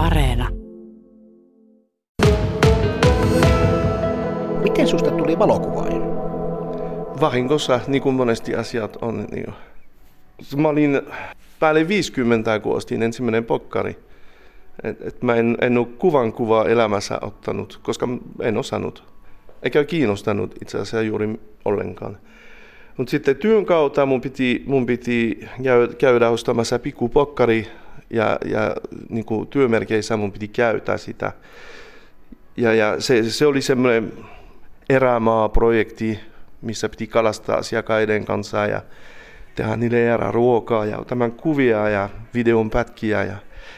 Areena. Miten susta tuli valokuvaaja? Vahingossa, niin kuin monesti asiat on. Niin mä olin päälle 50, kun ostin ensimmäinen pokkari. Et, et mä en, en ole kuvan kuvaa elämässä ottanut, koska en osannut. Eikä kiinnostanut itse asiassa juuri ollenkaan. Mutta sitten työn kautta mun piti, mun piti käydä ostamassa pikku pokkari ja, ja niin kuin työmerkeissä mun piti käyttää sitä. Ja, ja se, se oli semmoinen erämaa-projekti, missä piti kalastaa asiakkaiden kanssa ja tehdä niille ruokaa ja tämän kuvia ja videon pätkiä. Ja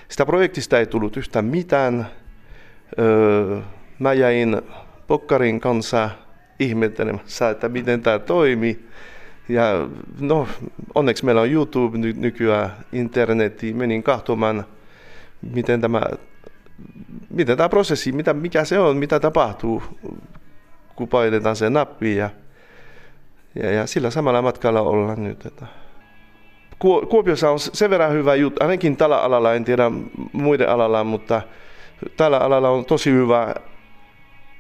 sitä projektista ei tullut yhtään mitään. Öö, mä jäin Pokkarin kanssa ihmettelemässä, että miten tämä toimii. Ja no, onneksi meillä on YouTube ny- nykyään, internetti. Menin kahtomaan, miten tämä, miten tämä prosessi, mitä, mikä se on, mitä tapahtuu, kun painetaan se nappi. Ja, ja, ja sillä samalla matkalla ollaan nyt. Että. Kuopiossa on sen verran hyvä juttu, ainakin tällä alalla, en tiedä muiden alalla, mutta tällä alalla on tosi hyvä,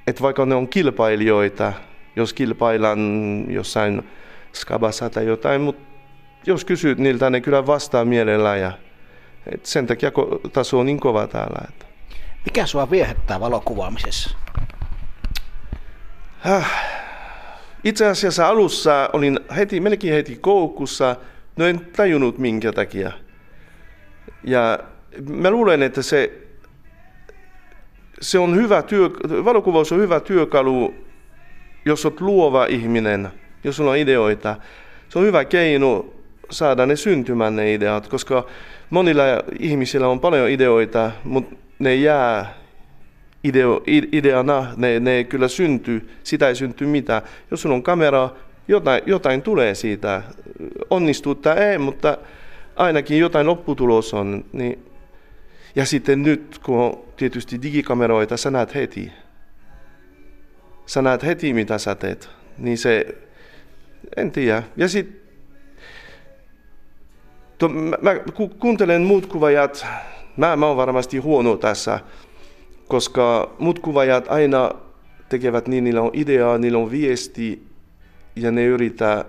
että vaikka ne on kilpailijoita, jos kilpaillaan jossain skabassa tai jotain, mutta jos kysyt niiltä, ne kyllä vastaa mielellään ja et sen takia taso on niin kova täällä. Että. Mikä sua viehättää valokuvaamisessa? Häh. Itse asiassa alussa olin heti, melkein heti koukussa, no en tajunnut minkä takia. Ja mä luulen, että se, se on hyvä työ, valokuvaus on hyvä työkalu, jos olet luova ihminen – jos sulla on ideoita. Se on hyvä keino saada ne syntymään ne ideat, koska monilla ihmisillä on paljon ideoita, mutta ne jää ideo, ideana, ne, ne kyllä syntyy, sitä ei synty mitään. Jos sulla on kamera, jotain, jotain tulee siitä, onnistuu tai ei, mutta ainakin jotain lopputulos on. Niin. Ja sitten nyt, kun on tietysti digikameroita, sä näet heti. Sä näet heti, mitä sä teet. Niin se en tiedä. Ja sitten mä, mä ku, kuuntelen muut kuvajat, mä, mä oon varmasti huono tässä, koska muut kuvajat aina tekevät niin, niillä on idea, niillä on viesti ja ne yrittää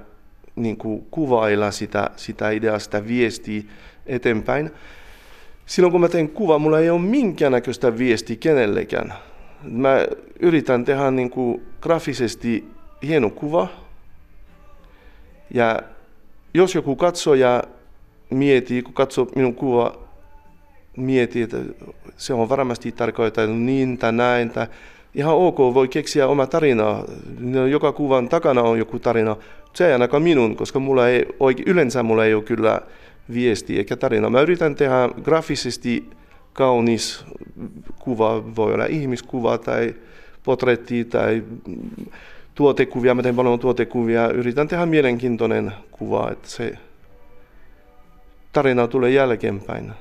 niin kuin, kuvailla sitä, sitä ideaa, sitä viestiä eteenpäin. Silloin kun mä teen kuva, mulla ei ole minkäännäköistä viestiä kenellekään. Mä yritän tehdä niin kuin, grafisesti hieno kuva, ja jos joku katsoja mietii, kun katsoo minun kuva, mietii, että se on varmasti tarkoittanut niin tai näin, tai ihan ok, voi keksiä oma tarinaa. Joka kuvan takana on joku tarina. Se ei ainakaan minun, koska mulla ei, yleensä mulla ei ole kyllä viesti eikä tarina. Mä yritän tehdä grafisesti kaunis kuva, voi olla ihmiskuva tai potretti tai tuotekuvia, mä teen paljon tuotekuvia, yritän tehdä mielenkiintoinen kuva, että se tarina tulee jälkeenpäin.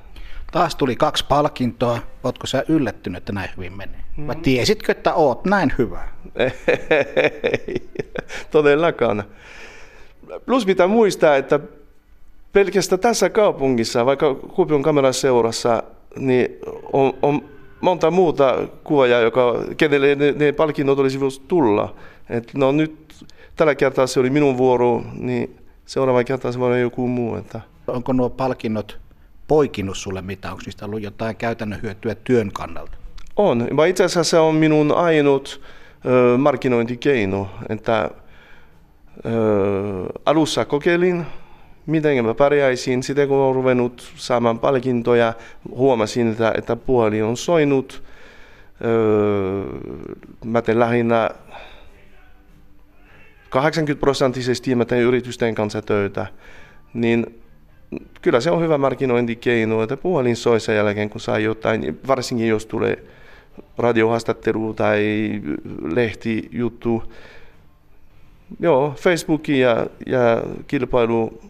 Taas tuli kaksi palkintoa. Oletko sä yllättynyt, että näin hyvin meni? Vai mm. tiesitkö, että oot näin hyvä? Ei, todellakaan. Plus pitää muistaa, että pelkästään tässä kaupungissa, vaikka Kuopion kameraseurassa, niin on, on monta muuta kuvaajaa, joka, kenelle ne, ne palkinnot olisi voisi tulla. Et no nyt tällä kertaa se oli minun vuoro, niin seuraava kertaa se voi olla joku muu. Että. Onko nuo palkinnot poikinut sulle mitä? Onko niistä ollut jotain käytännön hyötyä työn kannalta? On. Itse asiassa se on minun ainut ö, markkinointikeino. Että, ö, alussa kokeilin, miten mä pärjäisin. Sitten kun olen ruvennut saamaan palkintoja, huomasin, että, että puhelin on soinut. Öö, mä teen lähinnä 80 prosenttisesti mä teen yritysten kanssa töitä, niin kyllä se on hyvä markkinointikeino, että puhelin soi sen jälkeen, kun saa jotain, varsinkin jos tulee radiohaastattelu tai lehtijuttu. Joo, Facebook ja, ja kilpailu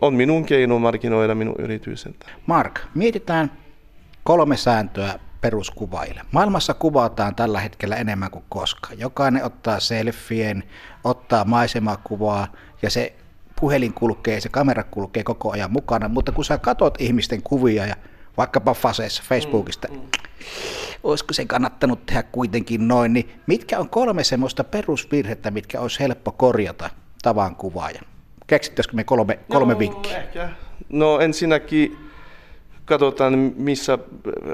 on minun keino markkinoida minun yrityksen. Mark, mietitään kolme sääntöä peruskuvaille. Maailmassa kuvataan tällä hetkellä enemmän kuin koskaan. Jokainen ottaa selfien, ottaa maisemakuvaa ja se puhelin kulkee, se kamera kulkee koko ajan mukana, mutta kun sä katot ihmisten kuvia ja vaikkapa Faseessa, Facebookista, mm, mm. olisiko se kannattanut tehdä kuitenkin noin, niin mitkä on kolme semmoista perusvirhettä, mitkä olisi helppo korjata tavan kuvaajan? Keksittäisikö me kolme, kolme no, vinkkiä? Ehkä. No ensinnäkin katsotaan, missä,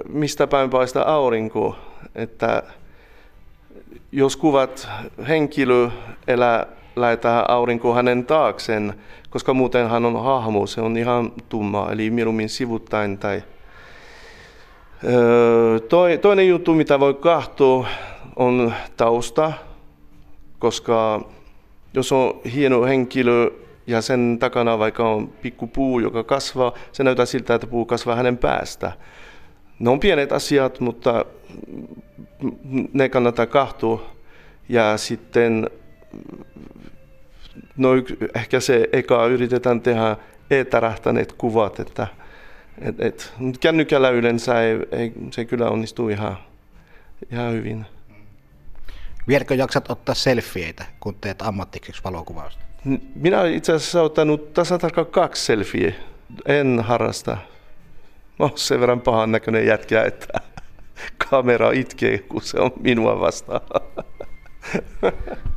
mistä päin paistaa aurinko. Että jos kuvat henkilö elää lähetään aurinko hänen taakseen, koska muuten hän on hahmo, se on ihan tumma, eli mieluummin sivuttain tai Toinen juttu, mitä voi katsoa, on tausta, koska jos on hieno henkilö ja sen takana vaikka on pikku puu, joka kasvaa, se näyttää siltä, että puu kasvaa hänen päästä. Ne on pienet asiat, mutta ne kannattaa katsoa. Ja sitten no, ehkä se eka yritetään tehdä etärähtäneet kuvat, että et, et, kännykällä yleensä ei, ei, se kyllä onnistuu ihan, ihan hyvin. Vieläkö jaksat ottaa selfieitä, kun teet ammattiksiksi valokuvausta? Minä olen itse asiassa ottanut tasan tarkkaan kaksi selfieä. En harrasta. Mä sen verran pahan näköinen jätkä, että kamera itkee, kun se on minua vastaan.